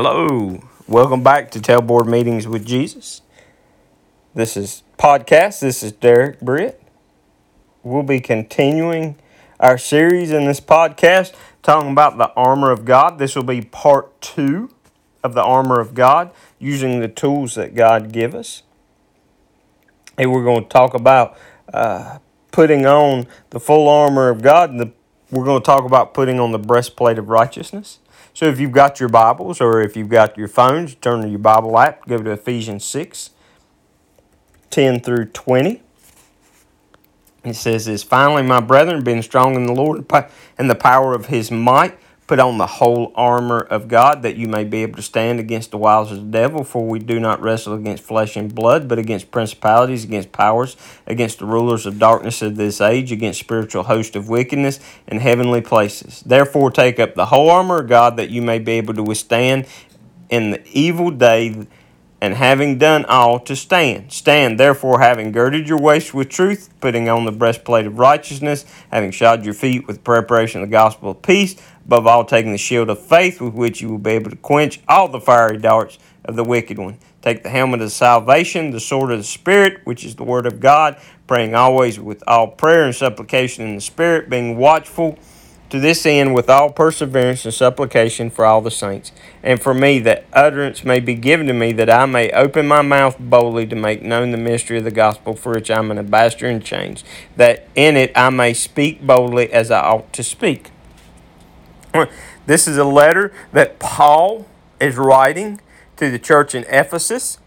Hello, welcome back to Tailboard Meetings with Jesus. This is podcast. This is Derek Britt. We'll be continuing our series in this podcast talking about the armor of God. This will be part two of the armor of God, using the tools that God give us. And we're going to talk about uh, putting on the full armor of God. And the, we're going to talk about putting on the breastplate of righteousness. So if you've got your Bibles or if you've got your phones, turn to your Bible app, go to Ephesians 6, 10 through 20. It says this Finally, my brethren, being strong in the Lord and the power of his might, Put on the whole armor of God that you may be able to stand against the wiles of the devil, for we do not wrestle against flesh and blood, but against principalities, against powers, against the rulers of darkness of this age, against spiritual hosts of wickedness in heavenly places. Therefore, take up the whole armor of God that you may be able to withstand in the evil day and having done all to stand. Stand therefore, having girded your waist with truth, putting on the breastplate of righteousness, having shod your feet with preparation of the gospel of peace, above all, taking the shield of faith with which you will be able to quench all the fiery darts of the wicked one. Take the helmet of salvation, the sword of the Spirit, which is the word of God, praying always with all prayer and supplication in the Spirit, being watchful to this end with all perseverance and supplication for all the saints, and for me that utterance may be given to me, that I may open my mouth boldly to make known the mystery of the gospel, for which I am an ambassador in chains, that in it I may speak boldly as I ought to speak. This is a letter that Paul is writing to the church in Ephesus.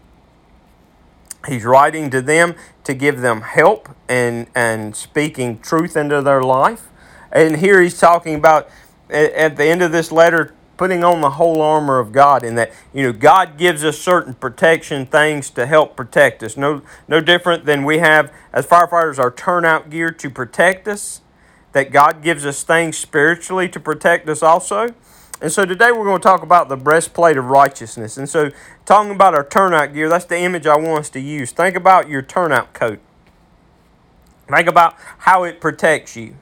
He's writing to them to give them help and, and speaking truth into their life. And here he's talking about at the end of this letter putting on the whole armor of God in that you know God gives us certain protection things to help protect us. No no different than we have as firefighters our turnout gear to protect us. That God gives us things spiritually to protect us also. And so today we're going to talk about the breastplate of righteousness. And so talking about our turnout gear, that's the image I want us to use. Think about your turnout coat. Think about how it protects you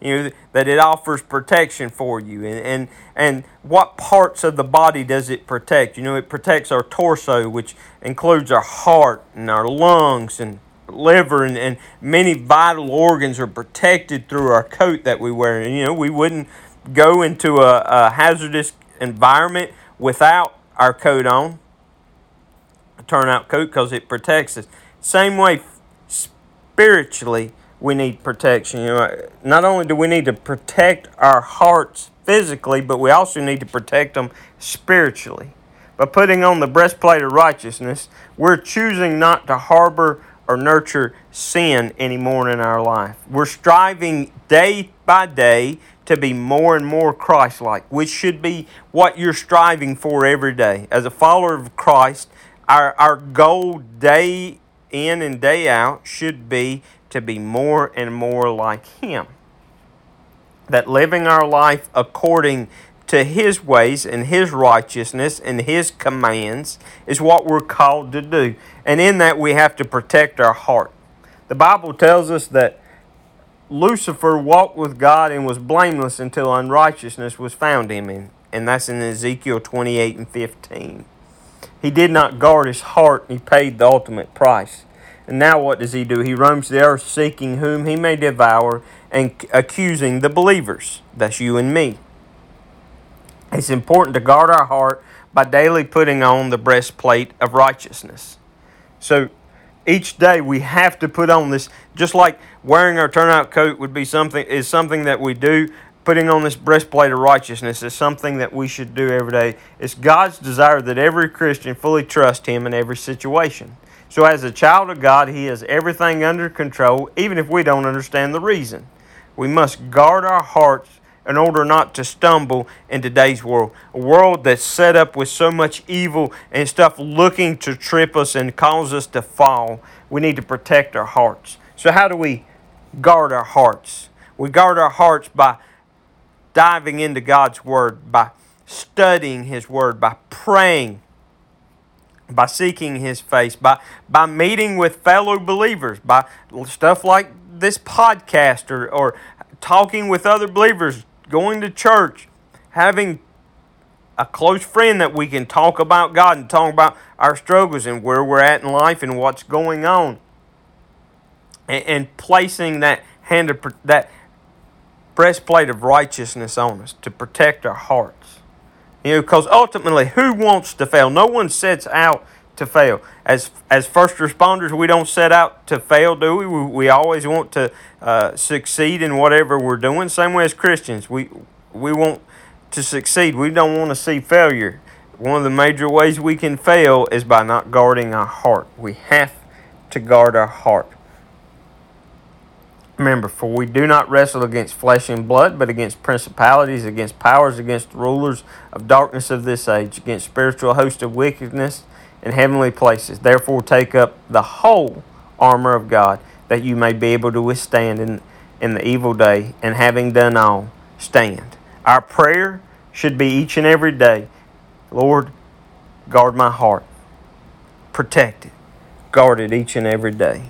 you know that it offers protection for you. And, and and what parts of the body does it protect? You know it protects our torso which includes our heart and our lungs and liver and, and many vital organs are protected through our coat that we wear. And you know we wouldn't go into a, a hazardous environment without our coat on a turnout coat because it protects us. Same way spiritually we need protection. You know, not only do we need to protect our hearts physically, but we also need to protect them spiritually. By putting on the breastplate of righteousness, we're choosing not to harbor or nurture sin anymore in our life. We're striving day by day to be more and more Christ like, which should be what you're striving for every day. As a follower of Christ, our, our goal day in and day out should be to be more and more like Him. That living our life according to His ways and His righteousness and His commands is what we're called to do. And in that, we have to protect our heart. The Bible tells us that Lucifer walked with God and was blameless until unrighteousness was found in him. And that's in Ezekiel 28 and 15. He did not guard his heart, and he paid the ultimate price. And now what does he do? He roams the earth seeking whom he may devour and accusing the believers. That's you and me. It's important to guard our heart by daily putting on the breastplate of righteousness. So each day we have to put on this just like wearing our turnout coat would be something is something that we do putting on this breastplate of righteousness is something that we should do every day it's god's desire that every christian fully trust him in every situation so, as a child of God, He has everything under control, even if we don't understand the reason. We must guard our hearts in order not to stumble in today's world. A world that's set up with so much evil and stuff looking to trip us and cause us to fall. We need to protect our hearts. So, how do we guard our hearts? We guard our hearts by diving into God's Word, by studying His Word, by praying by seeking his face, by, by meeting with fellow believers, by stuff like this podcast or, or talking with other believers, going to church, having a close friend that we can talk about God and talk about our struggles and where we're at in life and what's going on. And, and placing that hand of that breastplate of righteousness on us to protect our hearts. You know, because ultimately, who wants to fail? No one sets out to fail. As as first responders, we don't set out to fail, do we? We, we always want to uh, succeed in whatever we're doing. Same way as Christians, we we want to succeed. We don't want to see failure. One of the major ways we can fail is by not guarding our heart. We have to guard our heart. Remember, for we do not wrestle against flesh and blood, but against principalities, against powers, against rulers of darkness of this age, against spiritual hosts of wickedness in heavenly places. Therefore, take up the whole armor of God, that you may be able to withstand in, in the evil day, and having done all, stand. Our prayer should be each and every day Lord, guard my heart, protect it, guard it each and every day.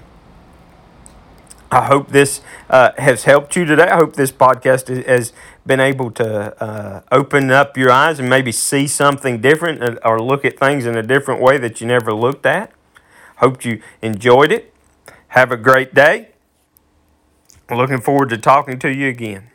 I hope this uh, has helped you today. I hope this podcast has been able to uh, open up your eyes and maybe see something different or look at things in a different way that you never looked at. Hope you enjoyed it. Have a great day. Looking forward to talking to you again.